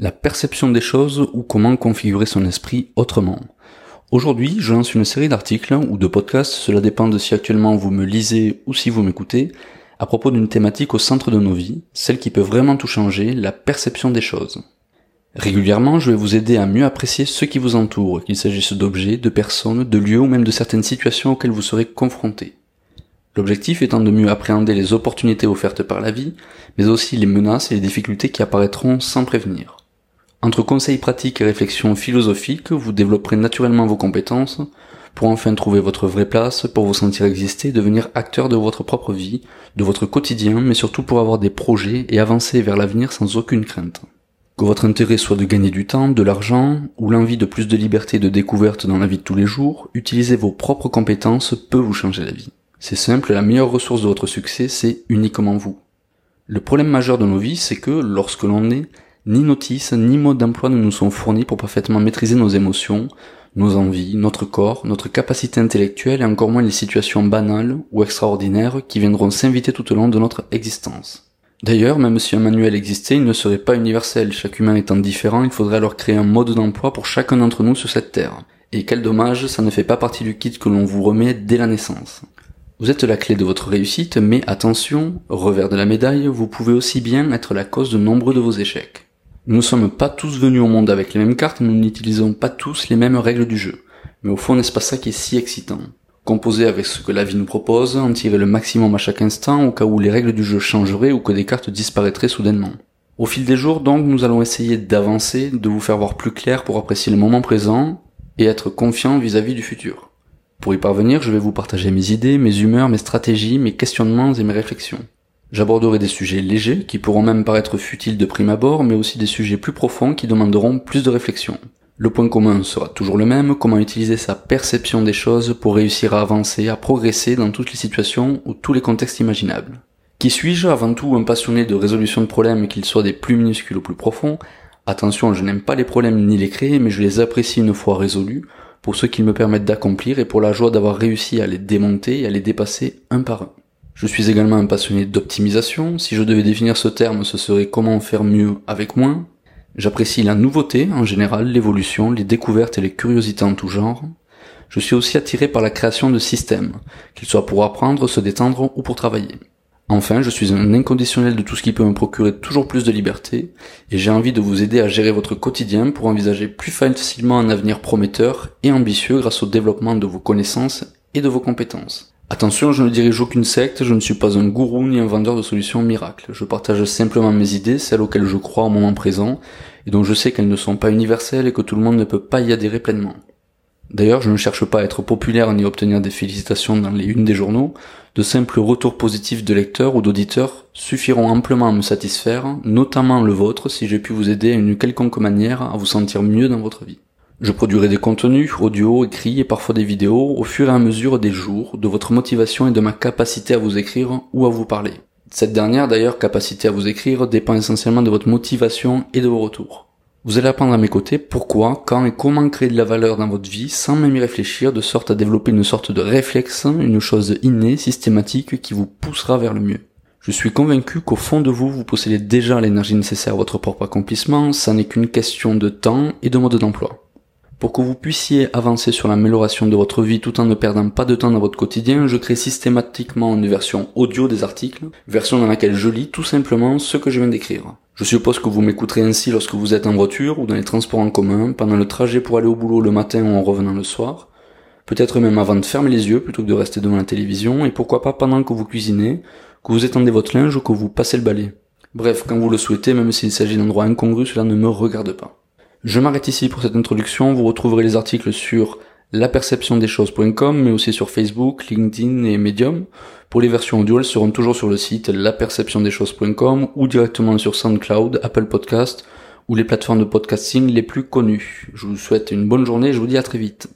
la perception des choses ou comment configurer son esprit autrement. Aujourd'hui, je lance une série d'articles ou de podcasts, cela dépend de si actuellement vous me lisez ou si vous m'écoutez, à propos d'une thématique au centre de nos vies, celle qui peut vraiment tout changer, la perception des choses. Régulièrement, je vais vous aider à mieux apprécier ce qui vous entoure, qu'il s'agisse d'objets, de personnes, de lieux ou même de certaines situations auxquelles vous serez confrontés. L'objectif étant de mieux appréhender les opportunités offertes par la vie, mais aussi les menaces et les difficultés qui apparaîtront sans prévenir. Entre conseils pratiques et réflexions philosophiques, vous développerez naturellement vos compétences pour enfin trouver votre vraie place, pour vous sentir exister, devenir acteur de votre propre vie, de votre quotidien, mais surtout pour avoir des projets et avancer vers l'avenir sans aucune crainte. Que votre intérêt soit de gagner du temps, de l'argent, ou l'envie de plus de liberté et de découverte dans la vie de tous les jours, utiliser vos propres compétences peut vous changer la vie. C'est simple, la meilleure ressource de votre succès, c'est uniquement vous. Le problème majeur de nos vies, c'est que lorsque l'on est ni notices, ni modes d'emploi ne nous sont fournis pour parfaitement maîtriser nos émotions, nos envies, notre corps, notre capacité intellectuelle et encore moins les situations banales ou extraordinaires qui viendront s'inviter tout au long de notre existence. D'ailleurs, même si un manuel existait, il ne serait pas universel. Chaque humain étant différent, il faudrait alors créer un mode d'emploi pour chacun d'entre nous sur cette terre. Et quel dommage, ça ne fait pas partie du kit que l'on vous remet dès la naissance. Vous êtes la clé de votre réussite, mais attention, revers de la médaille, vous pouvez aussi bien être la cause de nombreux de vos échecs. Nous ne sommes pas tous venus au monde avec les mêmes cartes, nous n'utilisons pas tous les mêmes règles du jeu. Mais au fond, n'est-ce pas ça qui est si excitant? Composer avec ce que la vie nous propose, en tirer le maximum à chaque instant au cas où les règles du jeu changeraient ou que des cartes disparaîtraient soudainement. Au fil des jours, donc, nous allons essayer d'avancer, de vous faire voir plus clair pour apprécier le moment présent et être confiant vis-à-vis du futur. Pour y parvenir, je vais vous partager mes idées, mes humeurs, mes stratégies, mes questionnements et mes réflexions. J'aborderai des sujets légers qui pourront même paraître futiles de prime abord, mais aussi des sujets plus profonds qui demanderont plus de réflexion. Le point commun sera toujours le même, comment utiliser sa perception des choses pour réussir à avancer, à progresser dans toutes les situations ou tous les contextes imaginables. Qui suis-je Avant tout un passionné de résolution de problèmes, qu'ils soient des plus minuscules ou plus profonds? Attention, je n'aime pas les problèmes ni les créer, mais je les apprécie une fois résolus, pour ce qu'ils me permettent d'accomplir et pour la joie d'avoir réussi à les démonter et à les dépasser un par un. Je suis également un passionné d'optimisation. Si je devais définir ce terme, ce serait comment faire mieux avec moins. J'apprécie la nouveauté en général, l'évolution, les découvertes et les curiosités en tout genre. Je suis aussi attiré par la création de systèmes, qu'ils soient pour apprendre, se détendre ou pour travailler. Enfin, je suis un inconditionnel de tout ce qui peut me procurer toujours plus de liberté, et j'ai envie de vous aider à gérer votre quotidien pour envisager plus facilement un avenir prometteur et ambitieux grâce au développement de vos connaissances et de vos compétences. Attention, je ne dirige aucune secte, je ne suis pas un gourou ni un vendeur de solutions miracles. Je partage simplement mes idées, celles auxquelles je crois au moment présent, et dont je sais qu'elles ne sont pas universelles et que tout le monde ne peut pas y adhérer pleinement. D'ailleurs, je ne cherche pas à être populaire ni obtenir des félicitations dans les unes des journaux, de simples retours positifs de lecteurs ou d'auditeurs suffiront amplement à me satisfaire, notamment le vôtre si j'ai pu vous aider à une quelconque manière à vous sentir mieux dans votre vie. Je produirai des contenus, audio, écrits et parfois des vidéos au fur et à mesure des jours, de votre motivation et de ma capacité à vous écrire ou à vous parler. Cette dernière d'ailleurs, capacité à vous écrire, dépend essentiellement de votre motivation et de vos retours. Vous allez apprendre à mes côtés pourquoi, quand et comment créer de la valeur dans votre vie sans même y réfléchir, de sorte à développer une sorte de réflexe, une chose innée, systématique qui vous poussera vers le mieux. Je suis convaincu qu'au fond de vous, vous possédez déjà l'énergie nécessaire à votre propre accomplissement, ça n'est qu'une question de temps et de mode d'emploi. Pour que vous puissiez avancer sur l'amélioration de votre vie tout en ne perdant pas de temps dans votre quotidien, je crée systématiquement une version audio des articles, version dans laquelle je lis tout simplement ce que je viens d'écrire. Je suppose que vous m'écouterez ainsi lorsque vous êtes en voiture ou dans les transports en commun, pendant le trajet pour aller au boulot le matin ou en revenant le soir, peut-être même avant de fermer les yeux plutôt que de rester devant la télévision, et pourquoi pas pendant que vous cuisinez, que vous étendez votre linge ou que vous passez le balai. Bref, quand vous le souhaitez, même s'il s'agit d'endroits incongrus, cela ne me regarde pas. Je m'arrête ici pour cette introduction. Vous retrouverez les articles sur laperceptiondeschoses.com, mais aussi sur Facebook, LinkedIn et Medium. Pour les versions audio, elles seront toujours sur le site laperceptiondeschoses.com ou directement sur SoundCloud, Apple Podcast ou les plateformes de podcasting les plus connues. Je vous souhaite une bonne journée et je vous dis à très vite.